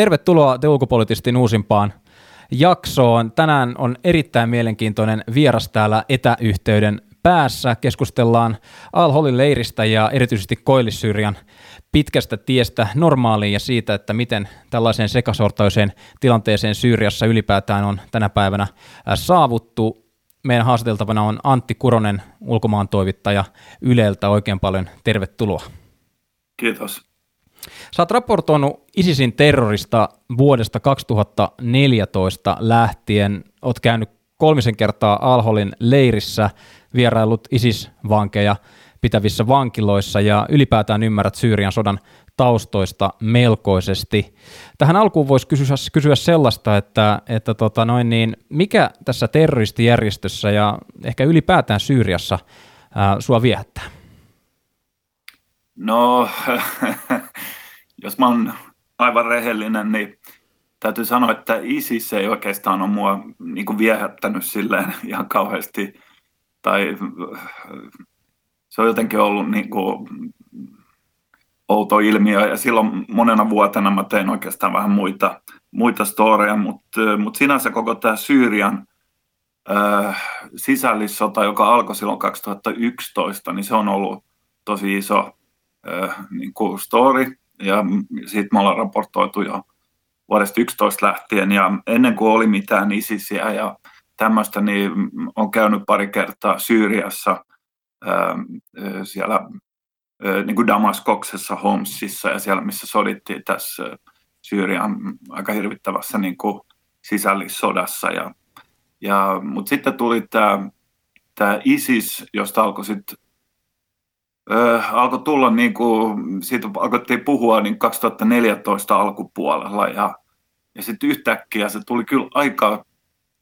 tervetuloa The Ulkopoliitistin uusimpaan jaksoon. Tänään on erittäin mielenkiintoinen vieras täällä etäyhteyden päässä. Keskustellaan Al-Holin leiristä ja erityisesti Koillis-Syyrian pitkästä tiestä normaaliin ja siitä, että miten tällaiseen sekasortoiseen tilanteeseen Syyriassa ylipäätään on tänä päivänä saavuttu. Meidän haastateltavana on Antti Kuronen, ulkomaan toivittaja Yleltä. Oikein paljon tervetuloa. Kiitos. Sä oot raportoinut ISISin terrorista vuodesta 2014 lähtien. Oot käynyt kolmisen kertaa Alholin leirissä, vierailut ISIS-vankeja pitävissä vankiloissa ja ylipäätään ymmärrät Syyrian sodan taustoista melkoisesti. Tähän alkuun voisi kysyä, kysyä sellaista, että, että tota noin niin, mikä tässä terroristijärjestössä ja ehkä ylipäätään Syyriassa ää, sua viehättää? No, jos mä oon aivan rehellinen, niin täytyy sanoa, että ISIS ei oikeastaan ole mua niin kuin viehättänyt silleen ihan kauheasti. Tai se on jotenkin ollut niin kuin outo ilmiö. Ja silloin monena vuotena mä tein oikeastaan vähän muita, muita storeja, mutta, mutta sinänsä koko tämä Syyrian äh, sisällissota, joka alkoi silloin 2011, niin se on ollut tosi iso äh, niin kuin story ja siitä me ollaan raportoitu jo vuodesta 11 lähtien ja ennen kuin oli mitään ISISiä ja tämmöistä, niin on käynyt pari kertaa Syyriassa siellä niin kuin Damaskoksessa, Homsissa ja siellä, missä sodittiin tässä Syyrian aika hirvittävässä niin kuin sisällissodassa. Ja, ja, Mutta sitten tuli tämä, tämä ISIS, josta alkoi sitten alkoi tulla, niin kuin, siitä alkoitiin puhua niin 2014 alkupuolella ja, ja sitten yhtäkkiä se tuli kyllä aika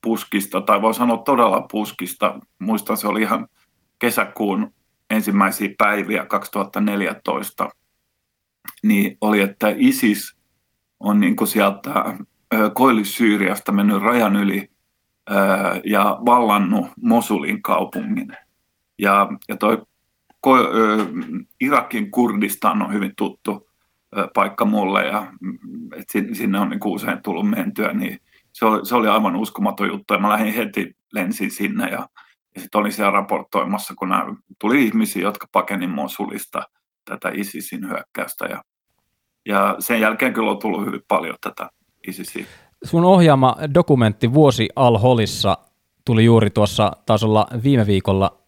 puskista, tai voi sanoa todella puskista. Muistan, se oli ihan kesäkuun ensimmäisiä päiviä 2014, niin oli, että ISIS on niin kuin sieltä Koillis-Syyriasta mennyt rajan yli ja vallannut Mosulin kaupungin. Ja, ja toi Irakin Kurdistan on hyvin tuttu paikka mulle ja mm, sinne on niin usein tullut mentyä, niin se oli, aivan uskomaton juttu ja mä lähdin heti, lensin sinne ja ja sitten olin siellä raportoimassa, kun nämä, tuli ihmisiä, jotka pakeni Mosulista tätä ISISin hyökkäystä. Ja, ja sen jälkeen kyllä on tullut hyvin paljon tätä ISISiä. Sun ohjaama dokumentti Vuosi Al-Holissa tuli juuri tuossa, taisi olla viime viikolla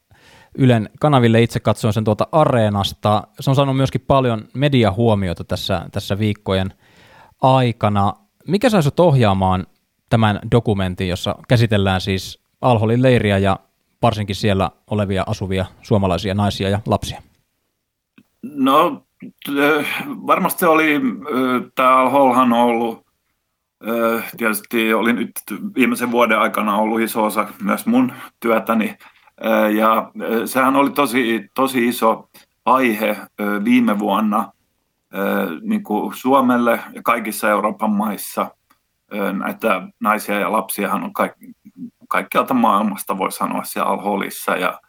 Ylen kanaville. Itse katsoin sen tuolta Areenasta. Se on saanut myöskin paljon mediahuomiota tässä, tässä viikkojen aikana. Mikä sai sut ohjaamaan tämän dokumentin, jossa käsitellään siis Alholin leiriä ja varsinkin siellä olevia asuvia suomalaisia naisia ja lapsia? No varmasti oli, tämä Al-Holhan on ollut, tietysti oli nyt viimeisen vuoden aikana ollut iso osa myös mun työtäni, ja sehän oli tosi, tosi iso aihe viime vuonna niin kuin Suomelle ja kaikissa Euroopan maissa. Näitä naisia ja lapsiahan on kaikki, kaikkialta maailmasta voi sanoa siellä Al-Holissa. Ja,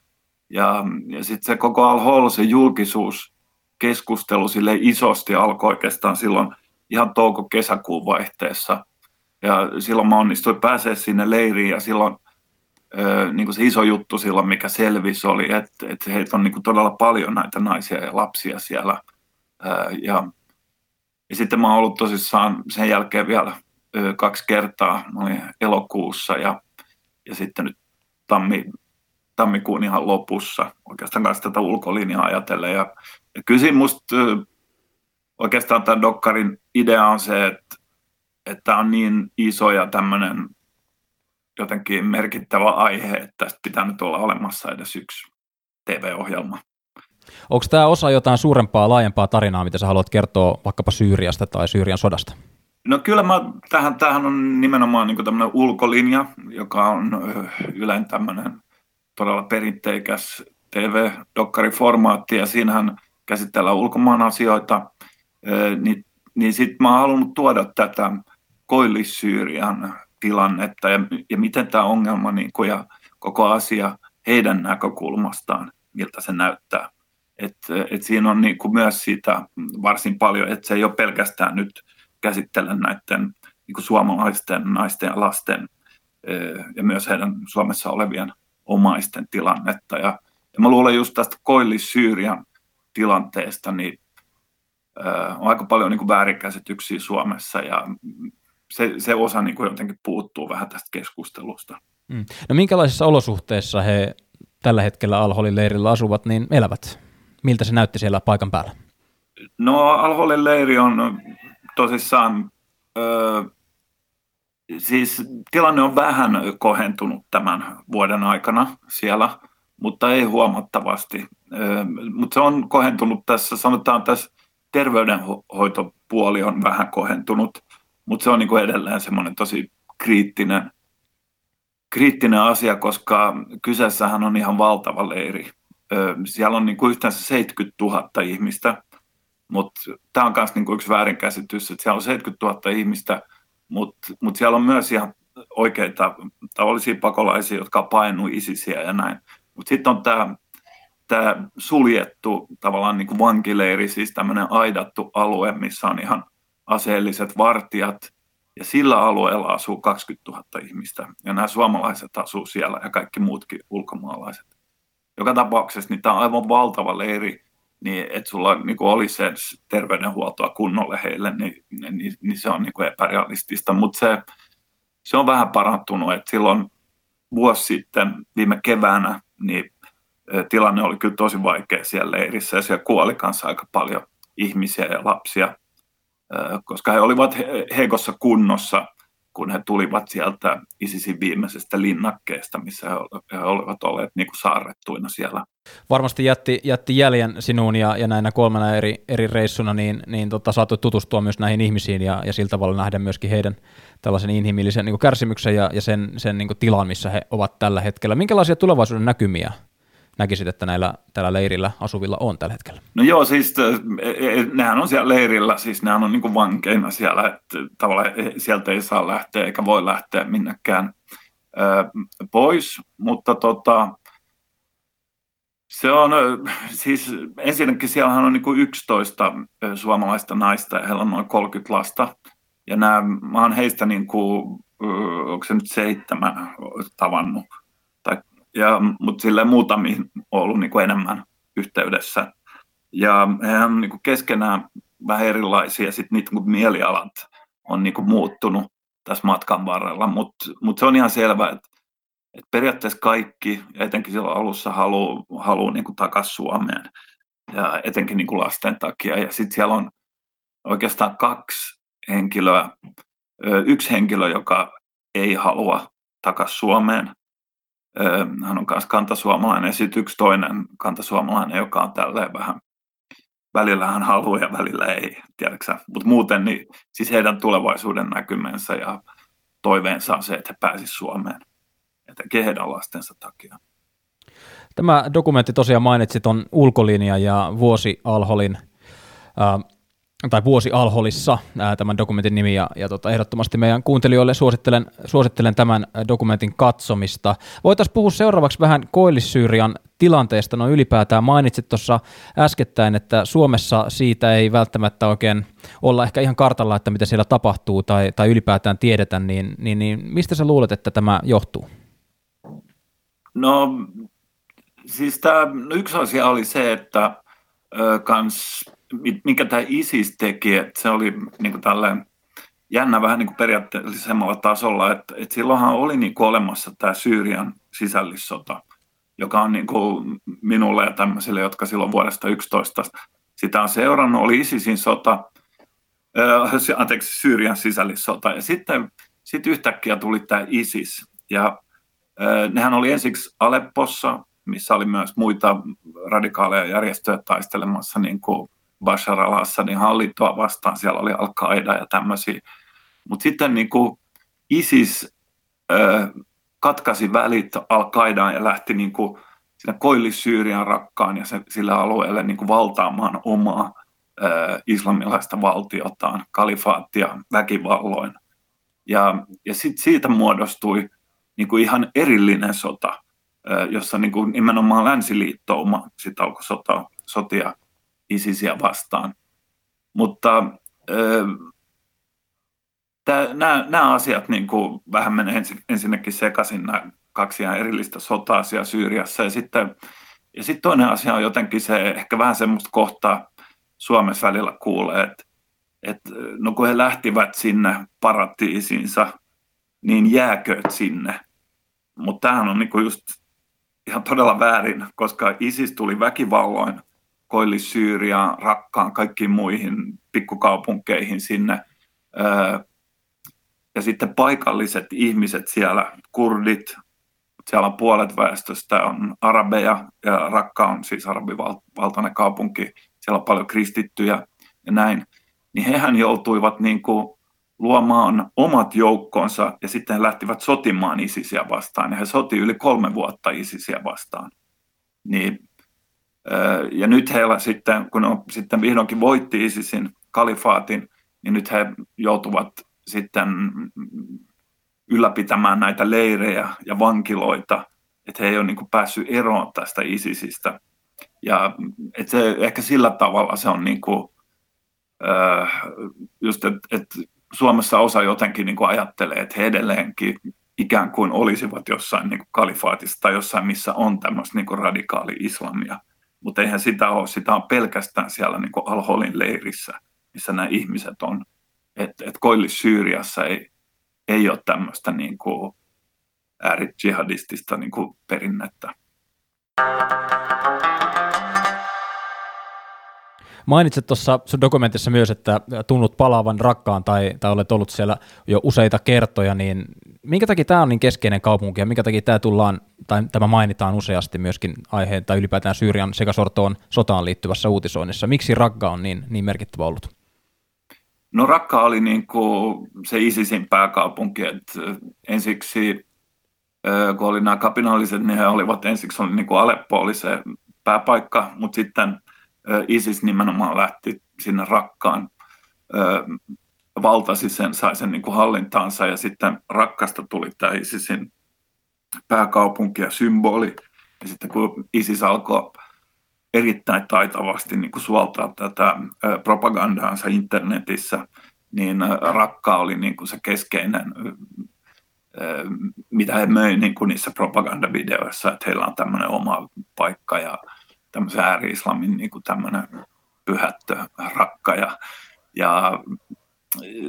ja, ja sitten se koko Al-Hol, se julkisuus, keskustelu sille isosti alkoi oikeastaan silloin ihan touko-kesäkuun vaihteessa. Ja silloin mä onnistuin pääsee sinne leiriin ja silloin niin kuin se iso juttu silloin, mikä selvisi, oli, että, että heitä on niin kuin todella paljon näitä naisia ja lapsia siellä. ja, ja sitten mä oon ollut tosissaan sen jälkeen vielä kaksi kertaa. Mä olin elokuussa ja ja sitten nyt tammi, tammikuun ihan lopussa oikeastaan kanssa tätä ulkolinjaa ajatellen. Ja, ja kyllä musta oikeastaan tämän dokkarin idea on se, että, että on niin iso ja tämmöinen jotenkin merkittävä aihe, että tästä pitää nyt olla olemassa edes yksi TV-ohjelma. Onko tämä osa jotain suurempaa, laajempaa tarinaa, mitä sä haluat kertoa vaikkapa Syyriasta tai Syyrian sodasta? No kyllä mä, tähän, tähän on nimenomaan niin tämmöinen ulkolinja, joka on yleensä tämmöinen todella perinteikäs TV-dokkariformaatti ja siinähän käsitellään ulkomaan asioita, niin, niin sitten mä oon halunnut tuoda tätä Koillis-Syyrian tilannetta ja, ja miten tämä ongelma niin kuin, ja koko asia heidän näkökulmastaan miltä se näyttää. Et, et siinä on niin kuin myös siitä varsin paljon, että se ei ole pelkästään nyt käsittele näiden niin kuin suomalaisten naisten ja lasten ja myös heidän Suomessa olevien omaisten tilannetta. Ja, ja mä luulen just tästä Koillis-Syyrian tilanteesta, niin on aika paljon niin kuin väärinkäsityksiä Suomessa ja se, se osa niin kuin jotenkin puuttuu vähän tästä keskustelusta. Mm. No minkälaisissa olosuhteissa he tällä hetkellä Alholin leirillä asuvat, niin elävät? Miltä se näytti siellä paikan päällä? No Alholin leiri on tosissaan, ö, siis tilanne on vähän kohentunut tämän vuoden aikana siellä, mutta ei huomattavasti. Mutta se on kohentunut tässä, sanotaan tässä terveydenhoitopuoli on vähän kohentunut, mutta se on niin kuin edelleen semmoinen tosi kriittinen, kriittinen asia, koska kyseessähän on ihan valtava leiri. Siellä on niin kuin yhteensä 70 000 ihmistä, mutta tämä on myös niin kuin yksi väärinkäsitys, että siellä on 70 000 ihmistä, mutta mut siellä on myös ihan oikeita tavallisia pakolaisia, jotka on painunut isisiä ja näin. Mutta sitten on tämä tämä suljettu tavallaan niin kuin vankileiri, siis tämmöinen aidattu alue, missä on ihan aseelliset vartijat, ja sillä alueella asuu 20 000 ihmistä, ja nämä suomalaiset asuu siellä ja kaikki muutkin ulkomaalaiset. Joka tapauksessa niin tämä on aivan valtava leiri, niin että sulla niin olisi se terveydenhuoltoa kunnolle heille, niin, niin, niin se on niin kuin epärealistista, mutta se, se on vähän parantunut, että silloin vuosi sitten viime keväänä, niin tilanne oli kyllä tosi vaikea siellä leirissä ja siellä kuoli kanssa aika paljon ihmisiä ja lapsia, koska he olivat heikossa kunnossa, kun he tulivat sieltä ISISin viimeisestä linnakkeesta, missä he olivat olleet niin kuin saarrettuina siellä. Varmasti jätti, jätti jäljen sinuun ja, ja näinä kolmena eri, eri reissuna, niin, niin tota, saatu tutustua myös näihin ihmisiin ja, ja sillä tavalla nähdä myöskin heidän tällaisen inhimillisen niin kuin kärsimyksen ja, ja sen, sen niin kuin tilan, missä he ovat tällä hetkellä. Minkälaisia tulevaisuuden näkymiä näkisit, että näillä tällä leirillä asuvilla on tällä hetkellä? No joo, siis e, e, nehän on siellä leirillä, siis nehän on niin kuin vankeina siellä, että tavallaan e, sieltä ei saa lähteä eikä voi lähteä minnekään pois, mutta tota, se on, siis ensinnäkin siellähän on niin kuin 11 suomalaista naista ja heillä on noin 30 lasta. Ja nämä, mä oon heistä niin kuin, onko se nyt seitsemän tavannut ja, mutta sille muutamiin on ollut niin kuin enemmän yhteydessä. Ja he on niin kuin keskenään vähän erilaisia, sitten niitä mielialat on niin kuin muuttunut tässä matkan varrella, mutta mut se on ihan selvää, että, että periaatteessa kaikki, etenkin silloin alussa, haluaa haluu niin takaisin Suomeen, ja etenkin niin kuin lasten takia. Ja sitten siellä on oikeastaan kaksi henkilöä, yksi henkilö, joka ei halua takaisin Suomeen, hän on myös kantasuomalainen ja sitten yksi toinen kantasuomalainen, joka on tälleen vähän, välillä hän haluaa ja välillä ei, tiedätkö Mutta muuten niin, siis heidän tulevaisuuden näkymänsä ja toiveensa on se, että he pääsisivät Suomeen, etenkin heidän lastensa takia. Tämä dokumentti tosiaan mainitsit on ulkolinja ja vuosi Alholin äh, tai vuosi Alholissa tämän dokumentin nimi, ja, ja tota, ehdottomasti meidän kuuntelijoille suosittelen, suosittelen tämän dokumentin katsomista. Voitaisiin puhua seuraavaksi vähän Koillis-Syyrian tilanteesta, no ylipäätään mainitsit tuossa äskettäin, että Suomessa siitä ei välttämättä oikein olla ehkä ihan kartalla, että mitä siellä tapahtuu tai, tai ylipäätään tiedetä, niin, niin, niin mistä sä luulet, että tämä johtuu? No siis tämä, no yksi asia oli se, että ö, kans mikä tämä ISIS teki, että se oli niin kuin tälleen jännä vähän niin kuin periaatteellisemmalla tasolla, että, että silloinhan oli niin kuin olemassa tämä Syyrian sisällissota, joka on niin kuin minulle ja tämmöisille, jotka silloin vuodesta 11 sitä on seurannut, oli ISISin sota, äh, anteeksi, Syyrian sisällissota, ja sitten sit yhtäkkiä tuli tämä ISIS, ja äh, nehän oli ensiksi Aleppossa, missä oli myös muita radikaaleja järjestöjä taistelemassa niin kuin Bashar al-Assadin hallintoa vastaan, siellä oli Al-Qaida ja tämmöisiä. Mutta sitten niin kuin ISIS ö, katkaisi välit Al-Qaidaan ja lähti niin kuin sinne Koillis-Syyrian rakkaan ja se, sillä alueelle niin kuin valtaamaan omaa ö, islamilaista valtiotaan, kalifaattia väkivalloin. Ja, ja sitten siitä muodostui niin kuin ihan erillinen sota, jossa niin kuin nimenomaan länsiliittouma sitten alkoi sota, sotia ISISiä vastaan. Mutta nämä, asiat niin kuin vähän menee ensin, ensinnäkin sekaisin nämä kaksi ihan erillistä sota-asiaa Syyriassa. Ja sitten, ja sitten toinen asia on jotenkin se, ehkä vähän semmoista kohtaa Suomessa välillä kuulee, että, että no kun he lähtivät sinne paratiisiinsa, niin jääkööt sinne. Mutta tämähän on niinku just ihan todella väärin, koska ISIS tuli väkivalloin koillis Syyriaan, Rakkaan, kaikkiin muihin pikkukaupunkeihin sinne. Ja sitten paikalliset ihmiset siellä, kurdit, siellä on puolet väestöstä on arabeja ja Rakka on siis arabivaltainen kaupunki, siellä on paljon kristittyjä ja näin, niin hehän joutuivat niin kuin luomaan omat joukkonsa ja sitten he lähtivät sotimaan ISISiä vastaan ja he soti yli kolme vuotta ISISiä vastaan. Niin, ja nyt heillä sitten, kun on sitten vihdoinkin voitti ISISin kalifaatin, niin nyt he joutuvat sitten ylläpitämään näitä leirejä ja vankiloita, että he ei ole niin päässyt eroon tästä ISISistä. Ja että se, ehkä sillä tavalla se on niin kuin, äh, just, että et Suomessa osa jotenkin niin kuin ajattelee, että he edelleenkin ikään kuin olisivat jossain niin kuin kalifaatissa tai jossain, missä on tämmöistä niin kuin radikaali islamia. Mutta eihän sitä ole, sitä on pelkästään siellä niin kuin Al-Holin leirissä, missä nämä ihmiset on. Että et Koillis-Syyriassa ei, ei ole tämmöistä niin kuin äärijihadistista niin kuin perinnettä. Mainitsit tuossa sun dokumentissa myös, että tunnut palaavan rakkaan tai, tai olet ollut siellä jo useita kertoja, niin minkä takia tämä on niin keskeinen kaupunki ja minkä takia tämä tullaan, tai tämä mainitaan useasti myöskin aiheen tai ylipäätään Syyrian sekasortoon sotaan liittyvässä uutisoinnissa. Miksi Raqqa on niin, niin merkittävä ollut? No Rakka oli niin kuin se ISISin pääkaupunki, että ensiksi kun oli nämä kapinaaliset, niin he olivat ensiksi oli niin kuin Aleppo oli se pääpaikka, mutta sitten ISIS nimenomaan lähti sinne Rakkaan, valtasi sen, sai sen niin kuin hallintaansa ja sitten Rakkasta tuli tämä ISISin pääkaupunki ja symboli. Ja sitten kun ISIS alkoi erittäin taitavasti niin kuin suoltaa tätä propagandaansa internetissä, niin Rakka oli niin kuin se keskeinen, mitä he möi niin kuin niissä propagandavideoissa, että heillä on tämmöinen oma paikka ja tämmöisen ääri-islamin niin kuin tämmöinen pyhättö rakka ja, ja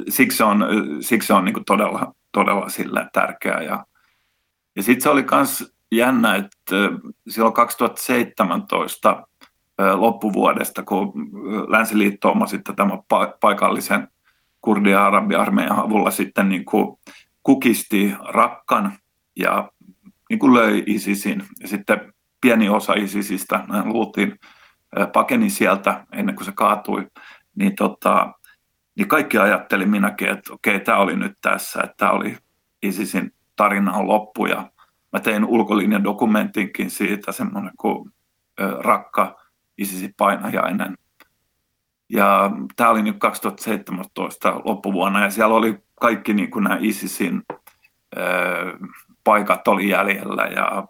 siksi on, siksi on niin kuin todella, todella sille tärkeää. Ja, ja sitten se oli myös jännä, että silloin 2017 loppuvuodesta, kun Länsiliitto oma sitten tämän paikallisen kurdi- ja arabiarmeijan avulla sitten niin kuin kukisti rakkan ja niin kuin löi ISISin. Ja sitten pieni osa ISISistä, luultiin, pakeni sieltä ennen kuin se kaatui, niin, tota, niin kaikki ajatteli minäkin, että okei, tämä oli nyt tässä, että tämä oli ISISin tarina on loppu. Ja mä tein ulkolinjan dokumentinkin siitä, semmoinen kuin Rakka, ISISin painajainen. Ja tämä oli nyt 2017 loppuvuonna ja siellä oli kaikki niin kuin nämä ISISin paikat oli jäljellä ja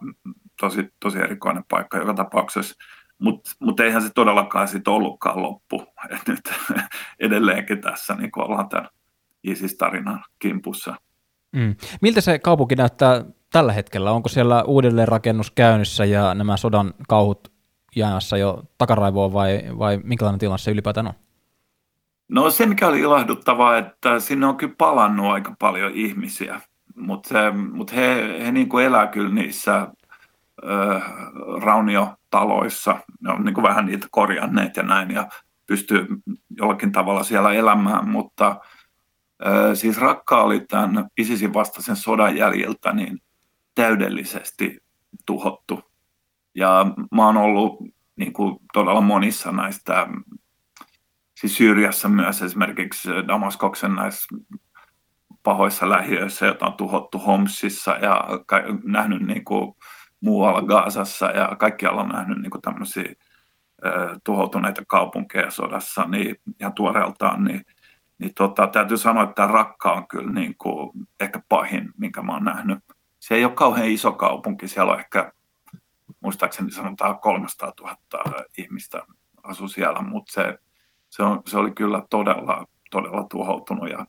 tosi, tosi erikoinen paikka joka tapauksessa. Mutta mut eihän se todellakaan sitten ollutkaan loppu. Et nyt edelleenkin tässä niin ollaan tämän ISIS-tarinan kimpussa. Mm. Miltä se kaupunki näyttää tällä hetkellä? Onko siellä uudelleenrakennus käynnissä ja nämä sodan kauhut jäämässä jo takaraivoon vai, vai minkälainen tilanne se ylipäätään on? No se, mikä oli ilahduttavaa, että sinne on kyllä palannut aika paljon ihmisiä, mutta mut he, he niin kuin elää kyllä niissä rauniotaloissa. Ne on niin kuin vähän niitä korjanneet ja näin ja pystyy jollakin tavalla siellä elämään, mutta siis Rakka oli tämän ISISin vastaisen sodan jäljiltä niin täydellisesti tuhottu. Ja mä oon ollut niin kuin todella monissa näistä, siis Syyriassa myös esimerkiksi Damaskoksen näissä pahoissa lähiöissä, joita on tuhottu Homsissa ja nähnyt niin kuin muualla Gaasassa ja kaikkialla on nähnyt niin kuin tämmöisiä tuhoutuneita kaupunkeja sodassa niin, ja tuoreeltaan, niin, niin tota, täytyy sanoa, että tämä Rakka on kyllä niin kuin ehkä pahin, minkä mä oon nähnyt. Se ei ole kauhean iso kaupunki, siellä on ehkä muistaakseni sanotaan 300 000 ihmistä asui siellä, mutta se, se, on, se oli kyllä todella, todella tuhoutunut. Ja,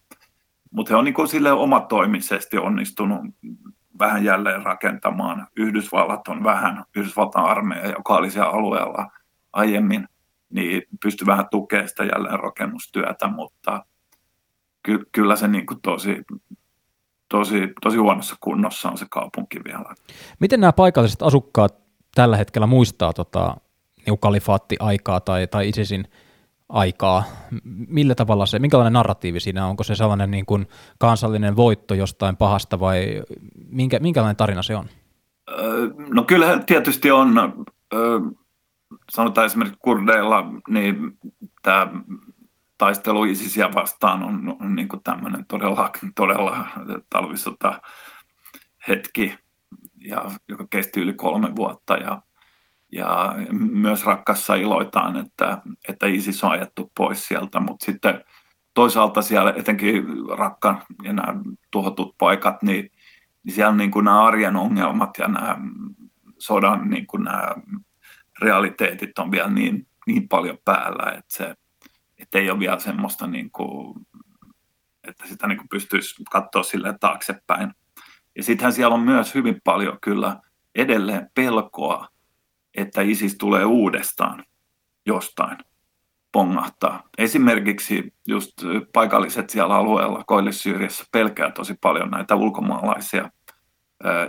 mutta he on niin sille omatoimisesti onnistunut vähän jälleen rakentamaan. Yhdysvallat on vähän, Yhdysvaltain armeija, joka oli siellä alueella aiemmin, niin pystyi vähän tukemaan sitä jälleenrakennustyötä, mutta ky, kyllä se niin kuin tosi, tosi, tosi huonossa kunnossa on se kaupunki vielä. Miten nämä paikalliset asukkaat tällä hetkellä muistaa tota, niin kalifaatti-aikaa tai, tai ISISin aikaa? Millä tavalla se, minkälainen narratiivi siinä on? Onko se sellainen niin kuin kansallinen voitto jostain pahasta vai minkä, minkälainen tarina se on? No kyllä tietysti on, sanotaan esimerkiksi kurdeilla, niin tämä taistelu ISISiä vastaan on, on niin kuin tämmöinen todella, todella talvisota hetki, ja, joka kesti yli kolme vuotta. Ja, ja myös rakkassa iloitaan, että, että ISIS on ajettu pois sieltä, mutta sitten toisaalta siellä etenkin rakka ja nämä tuhotut paikat, niin, niin siellä niin kuin nämä arjen ongelmat ja nämä sodan niin kuin nämä realiteetit on vielä niin, niin paljon päällä, että se että ei ole vielä semmoista, niin kuin, että sitä niin kuin pystyisi katsoa sille taaksepäin. Ja sittenhän siellä on myös hyvin paljon kyllä edelleen pelkoa, että ISIS tulee uudestaan jostain pongahtaa. Esimerkiksi just paikalliset siellä alueella Koillis-Syyriassa pelkää tosi paljon näitä ulkomaalaisia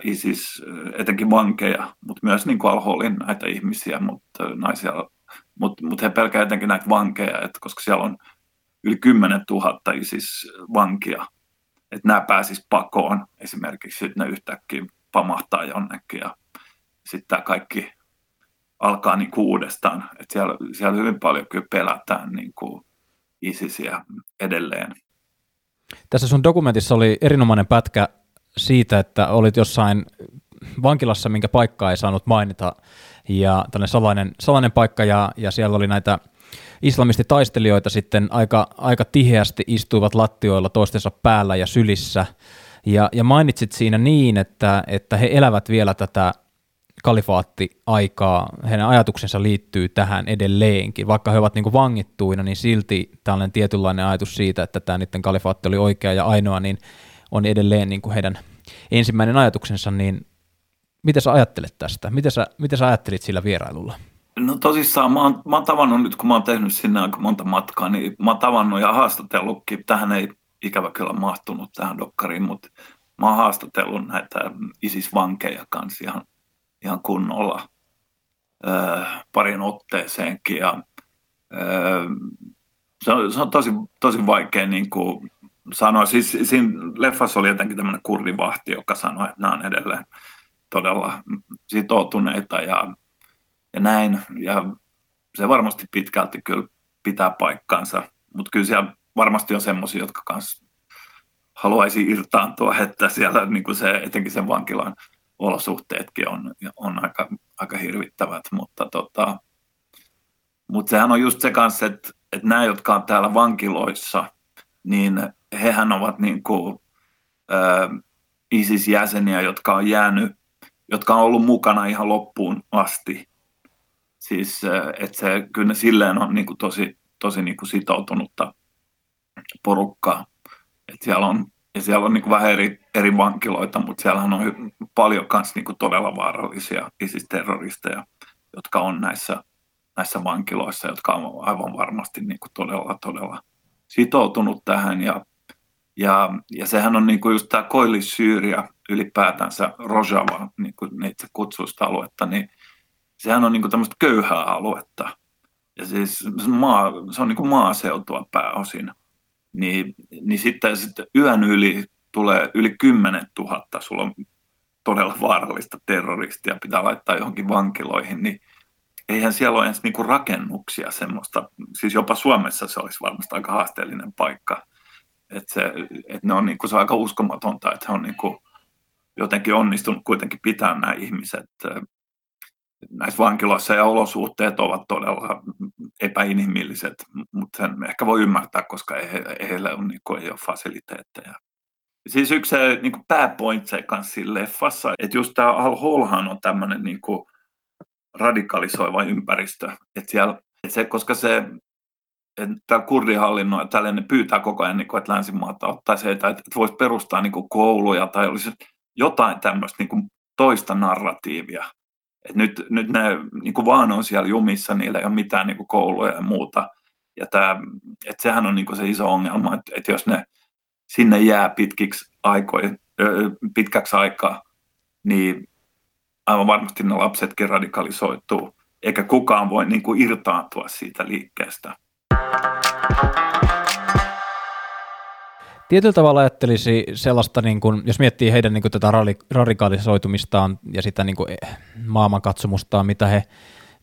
ISIS, etenkin vankeja, mutta myös niin kuin Al-Holin näitä ihmisiä, mutta naisia mutta mut he pelkää jotenkin näitä vankeja, että koska siellä on yli 10 000 siis vankia, että nämä pääsis pakoon esimerkiksi, että ne yhtäkkiä pamahtaa jonnekin ja sitten tämä kaikki alkaa niin kuin uudestaan. Että siellä, siellä hyvin paljon kyllä pelätään niin kuin ISISiä edelleen. Tässä sun dokumentissa oli erinomainen pätkä siitä, että olit jossain vankilassa, minkä paikkaa ei saanut mainita, ja tällainen salainen, salainen paikka, ja, ja siellä oli näitä islamistitaistelijoita sitten aika, aika tiheästi istuivat lattioilla toistensa päällä ja sylissä, ja, ja mainitsit siinä niin, että, että he elävät vielä tätä kalifaatti-aikaa, heidän ajatuksensa liittyy tähän edelleenkin. Vaikka he ovat niin vangittuina, niin silti tällainen tietynlainen ajatus siitä, että tämä niiden kalifaatti oli oikea ja ainoa, niin on edelleen niin heidän ensimmäinen ajatuksensa, niin mitä sä ajattelet tästä? Mitä sä, mitä sä ajattelit sillä vierailulla? No tosissaan, mä oon, mä oon tavannut nyt, kun mä oon tehnyt sinne aika monta matkaa, niin mä oon tavannut ja haastatellutkin. Tähän ei ikävä kyllä mahtunut tähän dokkariin, mutta mä oon haastatellut näitä ISIS-vankeja kanssa ihan, ihan kunnolla parin otteeseenkin. Ja, se, on, se on tosi, tosi vaikea niin kuin sanoa. Siis siinä leffassa oli jotenkin tämmöinen kurdivahti, joka sanoi, että nämä on edelleen todella sitoutuneita ja, ja näin. Ja se varmasti pitkälti kyllä pitää paikkansa, mutta kyllä siellä varmasti on semmoisia, jotka kanssa haluaisi irtaantua, että siellä niin kuin se, etenkin sen vankilan olosuhteetkin on, on aika, aika hirvittävät, mutta tota, mutta sehän on just se kanssa, että, että nämä, jotka on täällä vankiloissa, niin hehän ovat niin kuin, ISIS-jäseniä, jotka on jäänyt jotka on ollut mukana ihan loppuun asti. Siis, että se, kyllä silleen on niin kuin tosi, tosi niin kuin sitoutunutta porukkaa. Et siellä on, ja siellä on niin kuin vähän eri, eri vankiloita, mutta siellä on paljon myös niin kuin todella vaarallisia ISIS-terroristeja, jotka on näissä, näissä vankiloissa, jotka on aivan varmasti niin kuin todella, todella sitoutunut tähän. Ja, ja, ja sehän on niin kuin just tämä Koillis-Syyria, ylipäätänsä Rojava, niin kuin itse kutsuu sitä aluetta, niin sehän on niin kuin tämmöistä köyhää aluetta. Ja siis se, maa, se on niin kuin maaseutua pääosin. Niin, niin sitten, sitten yön yli tulee yli 10 000, sulla on todella vaarallista terroristia, pitää laittaa johonkin vankiloihin, niin eihän siellä ole edes niinku rakennuksia semmoista, siis jopa Suomessa se olisi varmasti aika haasteellinen paikka. Että se, et ne on niinku, se on aika uskomatonta, että he on niinku jotenkin onnistunut kuitenkin pitää nämä ihmiset näissä vankiloissa ja olosuhteet ovat todella epäinhimilliset, mutta sen ehkä voi ymmärtää, koska ei, ei heillä on, niin kuin, ei ole fasiliteetteja. Siis yksi se niin pääpointse kanssa siinä leffassa, että just tämä Al Holhan on tämmöinen niin kuin, radikalisoiva ympäristö. Et siellä, et se, koska se että kurdihallinnon ja tällainen pyytää koko ajan, niin kuin, että länsimaata ottaisi heitä, että voisi perustaa niin kuin kouluja tai olisi jotain tämmöistä niin kuin toista narratiivia. Et nyt, nyt ne niin kuin vaan on siellä jumissa, niillä ei ole mitään niin kuin kouluja ja muuta. Ja tämä, että sehän on niin kuin se iso ongelma, että, että jos ne sinne jää pitkiksi aikoin, pitkäksi aikaa, niin aivan varmasti ne lapsetkin radikalisoituu, eikä kukaan voi niin kuin irtaantua siitä liikkeestä. Tietyllä tavalla ajattelisi sellaista, niin kuin, jos miettii heidän niin kuin, tätä radikalisoitumistaan ja sitä niin kuin, eh, maailmankatsomustaan, mitä he,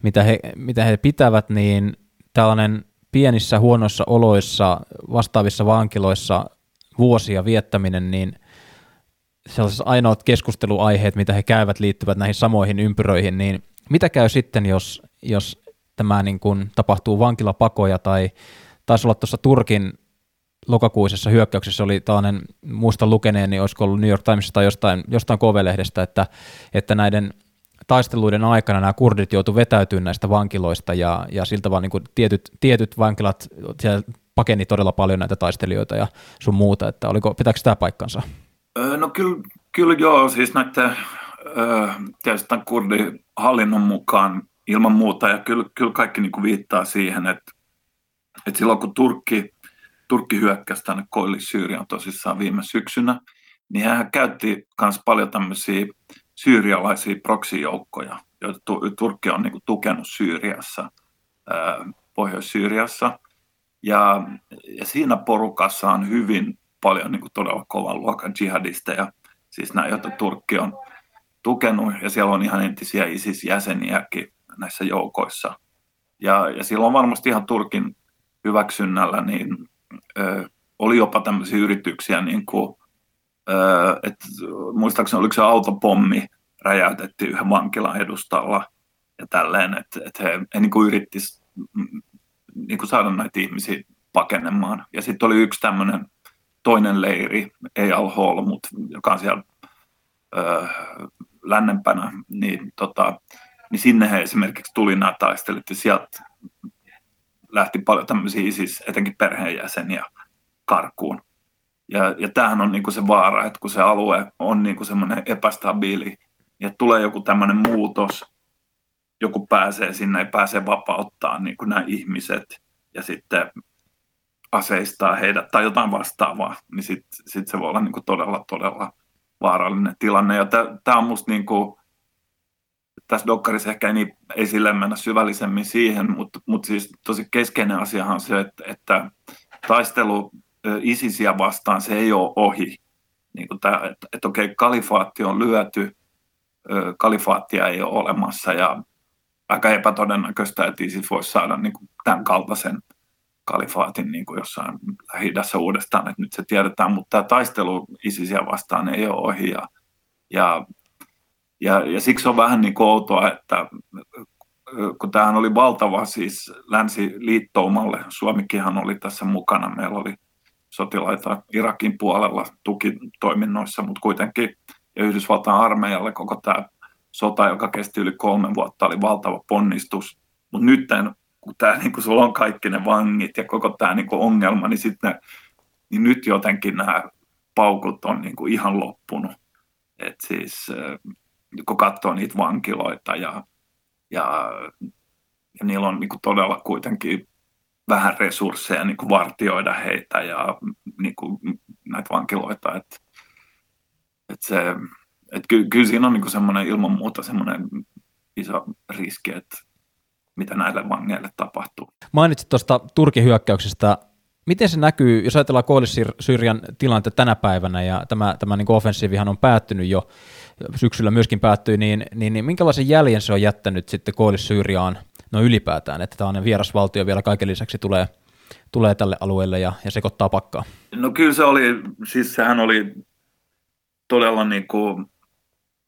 mitä, he, mitä he pitävät, niin tällainen pienissä huonoissa oloissa, vastaavissa vankiloissa vuosia viettäminen, niin sellaiset ainoat keskusteluaiheet, mitä he käyvät, liittyvät näihin samoihin ympyröihin, niin mitä käy sitten, jos, jos tämä niin kuin tapahtuu vankilapakoja tai taisi olla tuossa Turkin lokakuisessa hyökkäyksessä oli tällainen, muista lukeneen, niin olisiko ollut New York Timesista tai jostain, jostain KV-lehdestä, että, että näiden taisteluiden aikana nämä kurdit joutuivat vetäytymään näistä vankiloista ja, ja siltä vaan niin tietyt, tietyt vankilat, pakeni todella paljon näitä taistelijoita ja sun muuta, että oliko, pitääkö tämä paikkansa? No kyllä, kyllä joo, siis näiden tietysti tämän kurdihallinnon mukaan ilman muuta, ja kyllä, kyllä kaikki niin kuin viittaa siihen, että, että silloin kun Turkki, Turkki hyökkäsi tänne koillis Syyrian tosissaan viime syksynä, niin hän käytti myös paljon tämmöisiä syyrialaisia proksijoukkoja, joita Turkki on niin tukenut Syyriassa, Pohjois-Syyriassa. Ja, ja siinä porukassa on hyvin paljon niin kuin todella kovan luokan jihadisteja, siis nämä, joita Turkki on tukenut, ja siellä on ihan entisiä ISIS-jäseniäkin näissä joukoissa. Ja, ja silloin varmasti ihan Turkin hyväksynnällä niin oli jopa tämmöisiä yrityksiä, niin kuin, että muistaakseni oliko se autopommi räjäytettiin yhden vankilan edustalla ja tälleen, että, että he, he niin kuin yrittis niin kuin saada näitä ihmisiä pakenemaan. Ja sitten oli yksi tämmöinen toinen leiri, ei Al-Hol, mutta joka on siellä ö, lännempänä, niin, tota, niin sinne he esimerkiksi tuli nämä taistelut ja sieltä lähti paljon tämmöisiä siis etenkin perheenjäseniä karkuun. Ja, ja tämähän on niin kuin se vaara, että kun se alue on niin kuin semmoinen epästabiili ja tulee joku tämmöinen muutos, joku pääsee sinne, ei pääse vapauttaa niin kuin nämä ihmiset ja sitten aseistaa heidät tai jotain vastaavaa, niin sitten sit se voi olla niin kuin todella, todella vaarallinen tilanne. Ja tämä on musta niin kuin, tässä dokkarissa ehkä ei, niin, ei sille mennä syvällisemmin siihen, mutta, mutta siis tosi keskeinen asiahan on se, että, että taistelu ISISiä vastaan se ei ole ohi. Niin kuin tämä, että, että okei, kalifaatti on lyöty, kalifaattia ei ole olemassa ja aika epätodennäköistä, että ISIS voisi saada niin kuin tämän kaltaisen kalifaatin niin kuin jossain lähi uudestaan, että nyt se tiedetään, mutta tämä taistelu ISISiä vastaan ei ole ohi ja, ja, ja, ja siksi on vähän niin outoa, että kun tämähän oli valtava siis länsiliittoumalle, Suomikinhan oli tässä mukana, meillä oli sotilaita Irakin puolella tukitoiminnoissa, mutta kuitenkin ja Yhdysvaltain armeijalle koko tämä sota, joka kesti yli kolme vuotta, oli valtava ponnistus. Mutta nyt kun tämä, niin kun sulla on kaikki ne vangit ja koko tämä niin ongelma, niin, sitten niin nyt jotenkin nämä paukut on niin ihan loppunut. Et siis kun katsoo niitä vankiloita ja, ja, ja niillä on niin kuin todella kuitenkin vähän resursseja niin kuin vartioida heitä ja niin kuin näitä vankiloita. Et, et se, et ky, kyllä siinä on niin semmoinen ilman muuta semmoinen iso riski, että mitä näille vangeille tapahtuu. Mainitsit tuosta Turkin hyökkäyksestä. Miten se näkyy, jos ajatellaan Koillis-Syyrian tilannetta tänä päivänä, ja tämä, tämä niin offensiivihan on päättynyt jo, syksyllä myöskin päättyi, niin, niin, niin minkälaisen jäljen se on jättänyt sitten Koillis-Syyriaan no ylipäätään, että tällainen vierasvaltio vielä kaiken lisäksi tulee, tulee tälle alueelle ja, ja sekoittaa pakkaa? No kyllä se oli, siis sehän oli todella niin kuin,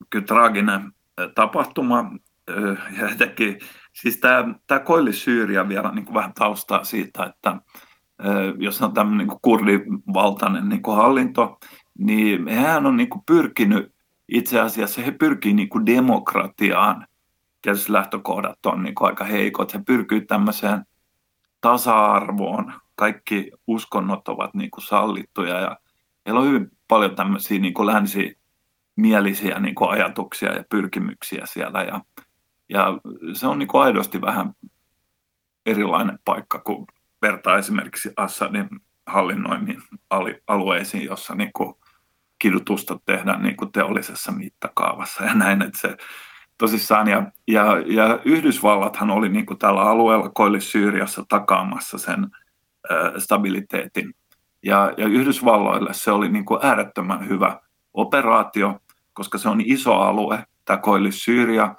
kyllä traaginen tapahtuma, ja etenkin Siis tämä, tämä Koillis-Syyria vielä niin kuin vähän taustaa siitä, että jos on tämmöinen niin kurdivaltainen niin hallinto, niin hän on niin pyrkinyt itse asiassa, he pyrkii niin demokratiaan tietysti lähtökohdat on niin aika heikot. He pyrkii tämmöiseen tasa-arvoon. Kaikki uskonnot ovat niin sallittuja ja heillä on hyvin paljon tämmöisiä niin länsimielisiä niin ajatuksia ja pyrkimyksiä siellä. Ja, ja se on niin aidosti vähän erilainen paikka kuin vertaa esimerkiksi Assadin hallinnoimiin alueisiin, jossa niin kuin kidutusta tehdään niin kuin teollisessa mittakaavassa ja näin, että se tosissaan. Ja, ja, ja Yhdysvallathan oli niin kuin tällä alueella Koillis-Syyriassa takaamassa sen äh, stabiliteetin. Ja, ja Yhdysvalloille se oli niin kuin äärettömän hyvä operaatio, koska se on iso alue, tämä Koillis-Syyria,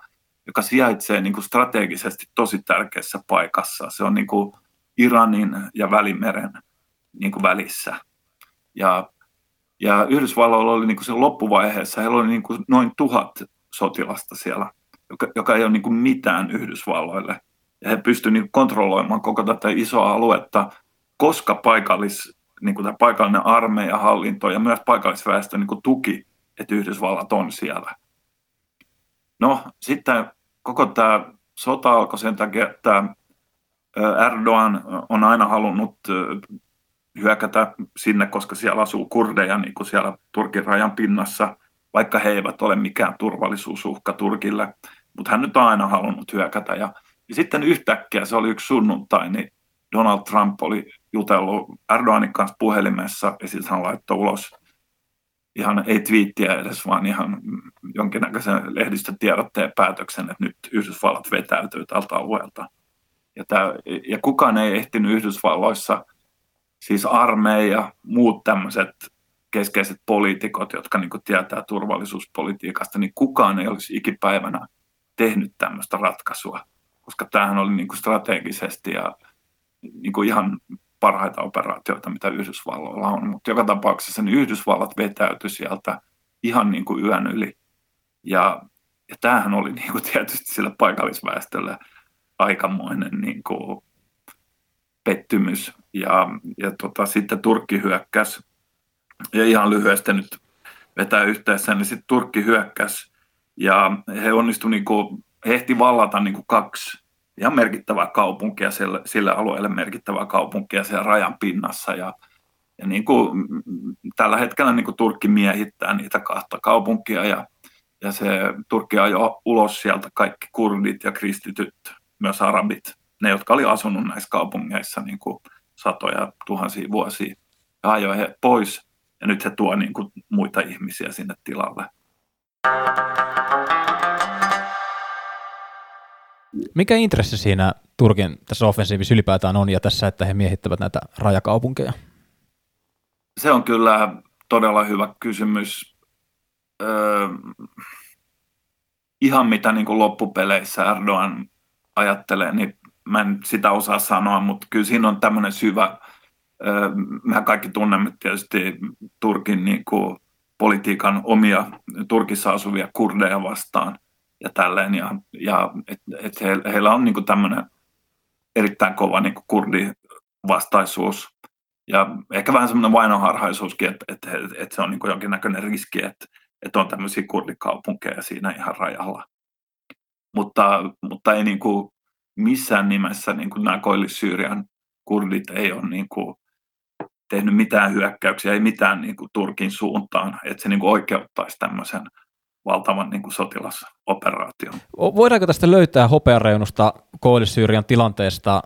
joka sijaitsee niin kuin strategisesti tosi tärkeässä paikassa. Se on niin kuin Iranin ja Välimeren niin kuin välissä. Ja, ja Yhdysvalloilla oli niin kuin sen loppuvaiheessa, heillä oli niin kuin noin tuhat sotilasta siellä, joka, joka ei ole niin kuin mitään Yhdysvalloille. Ja he pystyivät niin kontrolloimaan koko tätä isoa aluetta, koska paikallis, niin kuin tämä paikallinen armeija, hallinto ja myös paikallisväestö niin kuin tuki, että Yhdysvallat on siellä. No sitten koko tämä sota alkoi sen takia, että Erdogan on aina halunnut hyökätä sinne, koska siellä asuu kurdeja niin kuin siellä Turkin rajan pinnassa, vaikka he eivät ole mikään turvallisuusuhka Turkille. Mutta hän nyt on aina halunnut hyökätä. Ja, ja sitten yhtäkkiä, se oli yksi sunnuntai, niin Donald Trump oli jutellut Erdoganin kanssa puhelimessa ja sitten hän laittoi ulos ihan ei twiittiä edes, vaan ihan jonkinnäköisen lehdistötiedotteen päätöksen, että nyt Yhdysvallat vetäytyy tältä alueelta. Ja, tämä, ja kukaan ei ehtinyt Yhdysvalloissa, siis armeija, muut tämmöiset keskeiset poliitikot, jotka niin tietää turvallisuuspolitiikasta, niin kukaan ei olisi ikipäivänä tehnyt tämmöistä ratkaisua, koska tämähän oli niin strategisesti ja niin ihan parhaita operaatioita, mitä Yhdysvalloilla on. Mutta joka tapauksessa niin Yhdysvallat vetäytyi sieltä ihan niin yön yli. Ja, ja tämähän oli niin tietysti sillä paikallisväestöllä aikamoinen niin kuin pettymys. Ja, ja tota, sitten Turkki hyökkäsi, ja ihan lyhyesti nyt vetää yhteensä, niin sitten Turkki hyökkäsi, ja he onnistuivat, niin kuin, he ehti vallata niin kuin kaksi ihan merkittävää kaupunkia, sille, sille alueelle merkittävää kaupunkia siellä rajan pinnassa, ja, ja niin kuin, tällä hetkellä niin kuin Turkki miehittää niitä kahta kaupunkia, ja, ja se Turkki ajoi ulos sieltä kaikki kurdit ja kristityt myös arabit, ne jotka oli asunut näissä kaupungeissa niin kuin satoja tuhansia vuosia, ja ajoi he pois, ja nyt he tuo niin kuin muita ihmisiä sinne tilalle. Mikä intressi siinä Turkin tässä offensiivissa ylipäätään on ja tässä, että he miehittävät näitä rajakaupunkeja? Se on kyllä todella hyvä kysymys. Öö, ihan mitä niin kuin loppupeleissä Erdogan ajattelee, niin mä en sitä osaa sanoa, mutta kyllä siinä on tämmöinen syvä, mehän kaikki tunnemme tietysti Turkin niin kuin politiikan omia Turkissa asuvia kurdeja vastaan ja tälleen, ja, ja et, et he, heillä on niin kuin tämmöinen erittäin kova niin kuin kurdivastaisuus, ja ehkä vähän semmoinen vainoharhaisuuskin, että, että, että se on niin kuin jonkinnäköinen riski, että, että on tämmöisiä kurdikaupunkeja siinä ihan rajalla mutta, mutta ei niin kuin missään nimessä niin kuin nämä Koillis-Syyrian kurdit ei ole niin kuin tehnyt mitään hyökkäyksiä, ei mitään niin kuin Turkin suuntaan, että se niin kuin oikeuttaisi tämmöisen valtavan niin kuin sotilasoperaation. Voidaanko tästä löytää hopeareunusta Koillis-Syyrian tilanteesta,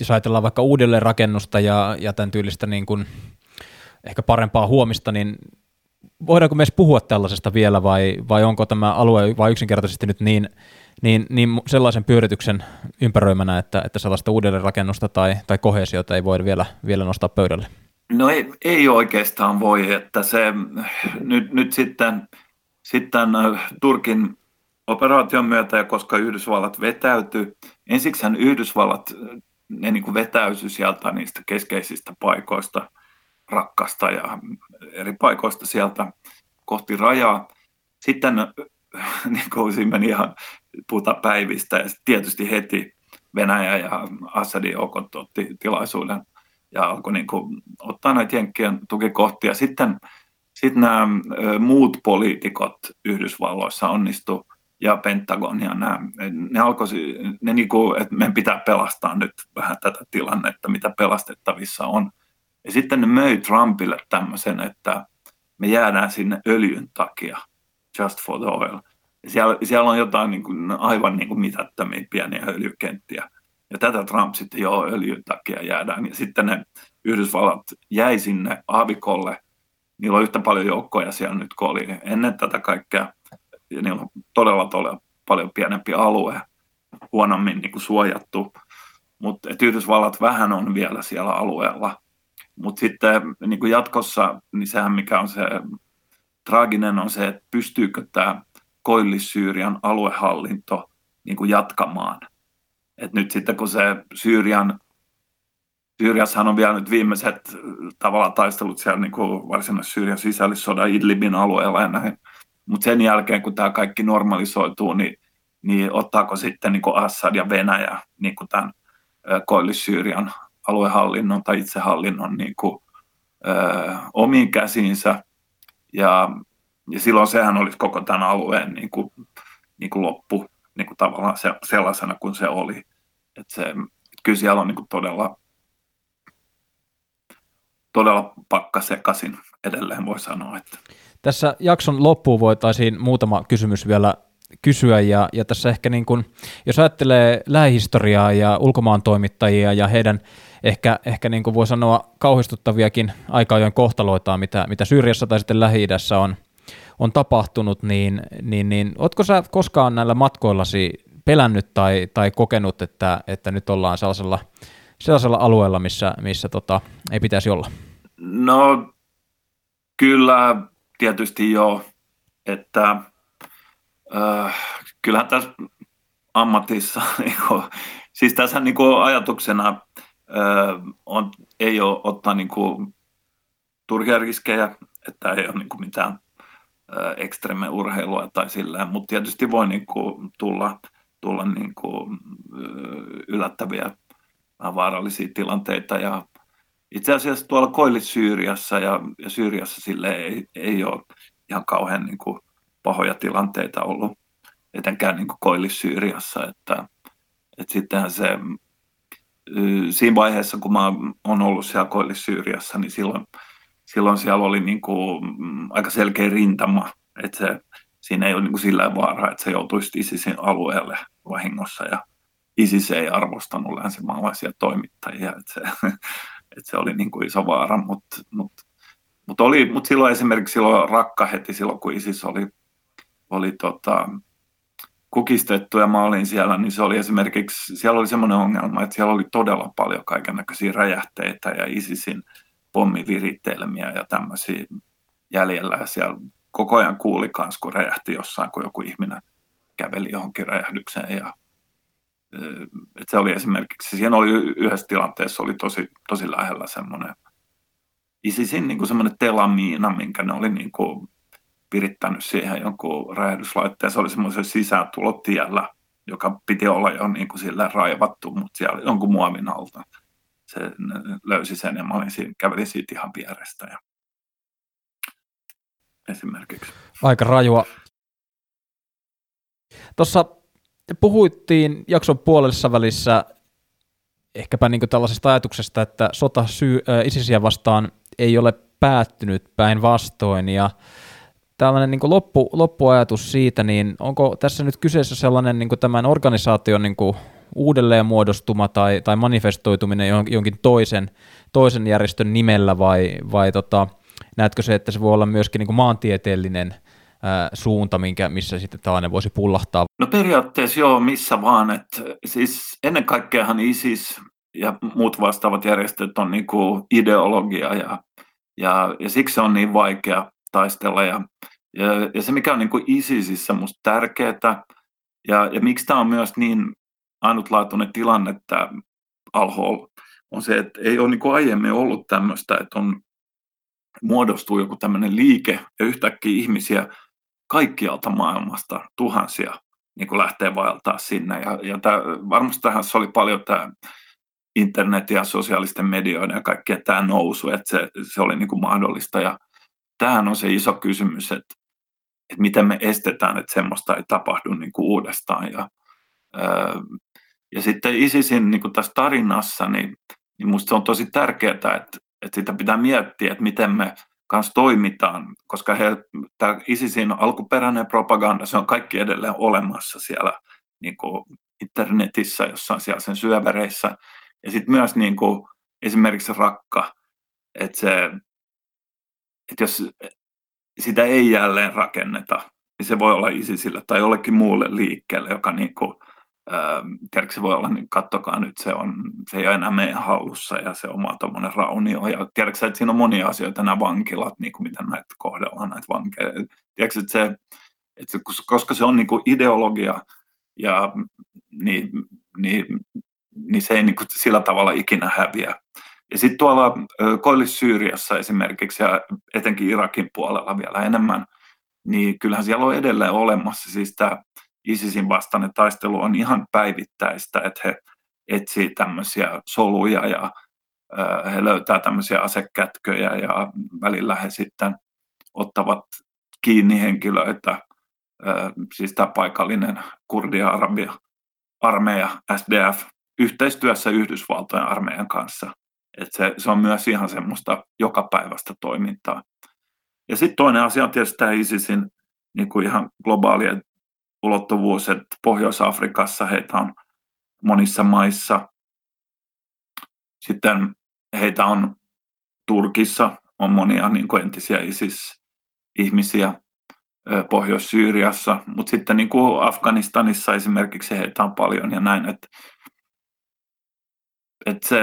jos ajatellaan vaikka uudelleenrakennusta ja, ja tämän tyylistä niin kuin ehkä parempaa huomista, niin voidaanko myös puhua tällaisesta vielä vai, vai onko tämä alue vain yksinkertaisesti nyt niin, niin, niin sellaisen pyörityksen ympäröimänä, että, että sellaista uudelleenrakennusta tai, tai kohesiota ei voi vielä, vielä nostaa pöydälle? No ei, ei oikeastaan voi, että se nyt, nyt sitten, sitten Turkin operaation myötä ja koska Yhdysvallat vetäytyi, ensiksihän Yhdysvallat ne niin kuin vetäysy sieltä niistä keskeisistä paikoista – rakkasta ja eri paikoista sieltä kohti rajaa. Sitten niin kuin meni ihan puhuta päivistä ja tietysti heti Venäjä ja Assadin joukot otti tilaisuuden ja alkoi niin kuin ottaa näitä jenkkien tukikohtia. Sitten, sitten nämä muut poliitikot Yhdysvalloissa onnistu ja Pentagon ja nämä, ne alkoi, ne niin kuin, että meidän pitää pelastaa nyt vähän tätä tilannetta, mitä pelastettavissa on. Ja sitten ne möi Trumpille tämmöisen, että me jäädään sinne öljyn takia, just for the oil. Ja siellä, siellä on jotain niin kuin, aivan niin kuin mitättömiä pieniä öljykenttiä. Ja tätä Trump sitten, joo, öljyn takia jäädään. Ja sitten ne Yhdysvallat jäi sinne aavikolle. Niillä on yhtä paljon joukkoja siellä nyt, kun oli ennen tätä kaikkea. Ja niillä on todella, todella paljon pienempi alue, huonommin niin kuin suojattu. Mutta Yhdysvallat vähän on vielä siellä alueella. Mutta sitten niin kuin jatkossa, niin sehän mikä on se traaginen on se, että pystyykö tämä Koillis-Syyrian aluehallinto niin kuin jatkamaan. Et nyt sitten kun se Syyrian, Syyriassahan on vielä nyt viimeiset tavallaan taistelut siellä niin kuin varsinaisessa Syyrian sisällissodan Idlibin alueella ja näin. Mutta sen jälkeen, kun tämä kaikki normalisoituu, niin, niin ottaako sitten niin kuin Assad ja Venäjä niin kuin tämän Koillis-Syyrian aluehallinnon tai itsehallinnon niin kuin, ö, omiin käsiinsä. Ja, ja silloin sehän olisi koko tämän alueen niin kuin, niin kuin loppu niin kuin tavallaan se, sellaisena kuin se oli. Et se, kyllä siellä on niin kuin todella, todella pakka sekaisin edelleen voi sanoa. Että. Tässä jakson loppuun voitaisiin muutama kysymys vielä kysyä, ja, ja tässä ehkä niin kuin, jos ajattelee lähihistoriaa ja ulkomaan toimittajia ja heidän ehkä, ehkä niin kuin voi sanoa kauhistuttaviakin aika kohtaloitaan, mitä, mitä Syyriassa tai sitten lähi on, on tapahtunut, niin, niin, niin ootko sä koskaan näillä matkoillasi pelännyt tai, tai kokenut, että, että nyt ollaan sellaisella, sellaisella alueella, missä, missä tota, ei pitäisi olla? No kyllä tietysti joo, että äh, kyllähän tässä ammatissa, niin kuin, siis tässä niin kuin ajatuksena on, ei ole ottaa niin kuin, turhia riskejä, että ei ole niin kuin mitään ekstreme urheilua tai sillä, mutta tietysti voi niin kuin tulla, tulla niin kuin yllättäviä vaarallisia tilanteita ja itse asiassa tuolla Koillis-Syyriassa ja, ja Syyriassa sille ei, ei ole ihan kauhean niin kuin pahoja tilanteita ollut, etenkään niin Koillis-Syyriassa, että, että sittenhän se siinä vaiheessa, kun mä oon ollut siellä Koillis-Syyriassa, niin silloin silloin siellä oli niin kuin, mm, aika selkeä rintama, että se, siinä ei ole niin kuin sillä vaaraa, että se joutuisi ISISin alueelle vahingossa ja ISIS ei arvostanut länsimaalaisia toimittajia, että se, että se oli niin kuin iso vaara, mutta mut, mut oli, mut silloin esimerkiksi silloin Rakka heti silloin, kun ISIS oli, oli tota, kukistettu ja mä olin siellä, niin se oli esimerkiksi, siellä oli semmoinen ongelma, että siellä oli todella paljon kaiken näköisiä räjähteitä ja ISISin pommivirittelmiä ja tämmöisiä jäljellä. Ja siellä koko ajan kuuli kans, kun räjähti jossain, kun joku ihminen käveli johonkin räjähdykseen. Ja, et se oli esimerkiksi, siinä oli yhdessä tilanteessa oli tosi, tosi lähellä semmoinen ISISin niin semmoinen telamiina, minkä ne oli niin kuin virittänyt siihen jonkun räjähdyslaitteen. Se oli semmoisen sisääntulotiellä, joka piti olla jo niin kuin sille raivattu, mutta siellä jonkun muovin alta se löysi sen ja mä olin siinä, kävelin siitä ihan vierestä. Ja esimerkiksi. Aika rajua. Tuossa puhuittiin jakson puolessa välissä ehkäpä niin tällaisesta ajatuksesta, että sota syy, äh, ISISiä vastaan ei ole päättynyt päinvastoin ja tällainen niin loppu, loppuajatus siitä, niin onko tässä nyt kyseessä sellainen niin tämän organisaation niin uudelleenmuodostuma tai, tai manifestoituminen jonkin toisen, toisen järjestön nimellä vai, vai tota, näetkö se, että se voi olla myöskin niin maantieteellinen ää, suunta, minkä, missä sitten tällainen voisi pullahtaa? No periaatteessa joo, missä vaan. Että siis ennen kaikkeahan ISIS ja muut vastaavat järjestöt on niin ideologia ja, ja, ja siksi se on niin vaikea taistella. Ja, ja, ja se mikä on niin kuin ISISissä musta tärkeää ja, ja miksi tämä on myös niin ainutlaatuinen tilanne tämä Al-Hol on se, että ei ole niin kuin aiemmin ollut tämmöistä, että on muodostuu joku tämmöinen liike ja yhtäkkiä ihmisiä kaikkialta maailmasta tuhansia niin kuin lähtee vaeltaa sinne. Ja, ja tämä, varmasti tähän oli paljon tämä internet ja sosiaalisten medioiden ja kaikkea tämä nousu, että se, se oli niin kuin mahdollista. Ja tämähän on se iso kysymys, että, että miten me estetään, että semmoista ei tapahdu niin kuin uudestaan. Ja, ja sitten ISISin niin kuin tässä tarinassa, niin, niin minusta se on tosi tärkeää, että, että sitä pitää miettiä, että miten me kanssa toimitaan, koska he, tämä ISISin alkuperäinen propaganda, se on kaikki edelleen olemassa siellä niin kuin internetissä, jossain siellä sen syövereissä. Ja sitten myös niin kuin, esimerkiksi rakka, että, se, että jos sitä ei jälleen rakenneta, niin se voi olla ISISille tai jollekin muulle liikkeelle, joka niin kuin, tiedätkö, se voi olla, niin kattokaa nyt, se, on, se ei ole enää meidän hallussa ja se oma tuommoinen raunio. Ja tiedätkö, että siinä on monia asioita, nämä vankilat, niin kuin miten näitä kohdellaan, näitä vankeja. Tiedätkö, että se, että koska se on niin kuin ideologia, ja, niin, niin, niin se ei niin kuin sillä tavalla ikinä häviä. Ja sitten tuolla Koillis-Syyriassa esimerkiksi ja etenkin Irakin puolella vielä enemmän, niin kyllähän siellä on edelleen olemassa siis tämä ISISin vastainen taistelu on ihan päivittäistä, että he etsii tämmöisiä soluja ja he löytää tämmöisiä asekätköjä ja välillä he sitten ottavat kiinni henkilöitä, siis tämä paikallinen kurdia-arabia armeija, SDF, yhteistyössä Yhdysvaltojen armeijan kanssa. Et se, se on myös ihan semmoista jokapäiväistä toimintaa. Ja sitten toinen asia on tietysti tämä ISISin niin kuin ihan globaali ulottuvuus, että Pohjois-Afrikassa heitä on monissa maissa. Sitten heitä on Turkissa, on monia niin kuin entisiä ISIS-ihmisiä Pohjois-Syyriassa, mutta sitten niin kuin Afganistanissa esimerkiksi heitä on paljon ja näin, että, että se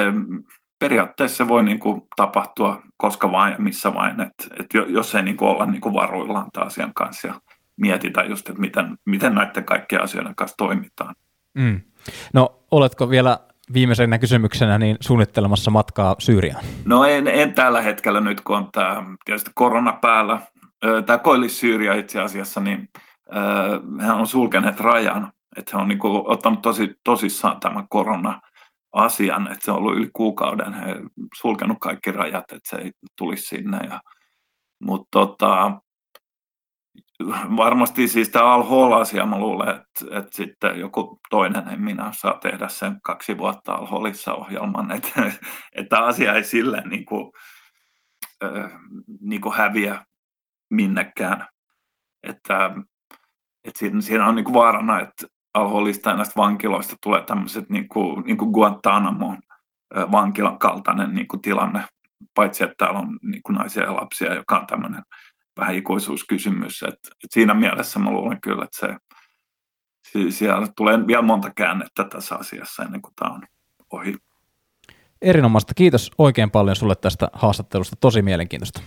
periaatteessa se voi niin kuin tapahtua koska vain ja missä vain, että, että jos ei niin kuin olla niin kuin varuillaan tämän asian kanssa ja mietitä just, että miten, miten näiden kaikkien asioiden kanssa toimitaan. Mm. No oletko vielä viimeisenä kysymyksenä niin suunnittelemassa matkaa Syyriaan? No en, en tällä hetkellä nyt, kun on tämä tietysti korona päällä. Tämä Koillis-Syyria itse asiassa, niin hän on sulkeneet rajan, että hän on niin kuin ottanut tosi, tosissaan tämän korona-asian, että se on ollut yli kuukauden, he sulkenut kaikki rajat, että se ei tulisi sinne. Ja, mutta tota, varmasti siis tämä Al-Hol-asia, mä luulen, että, että sitten joku toinen, en minä saa tehdä sen kaksi vuotta Al-Holissa ohjelman, että, että asia ei silleen niin kuin, niin kuin häviä minnekään. Että, että siinä, siinä on niin kuin vaarana, että Al-Holista ja näistä vankiloista tulee tämmöiset niin kuin, niin kuin Guantanamon vankilan kaltainen niin kuin tilanne, paitsi että täällä on niin kuin naisia ja lapsia, joka on tämmöinen vähän ikuisuuskysymys. Et, et siinä mielessä mä luulen kyllä, että se, siellä tulee vielä monta käännettä tässä asiassa ennen kuin tämä on ohi. Erinomaista. Kiitos oikein paljon sulle tästä haastattelusta. Tosi mielenkiintoista.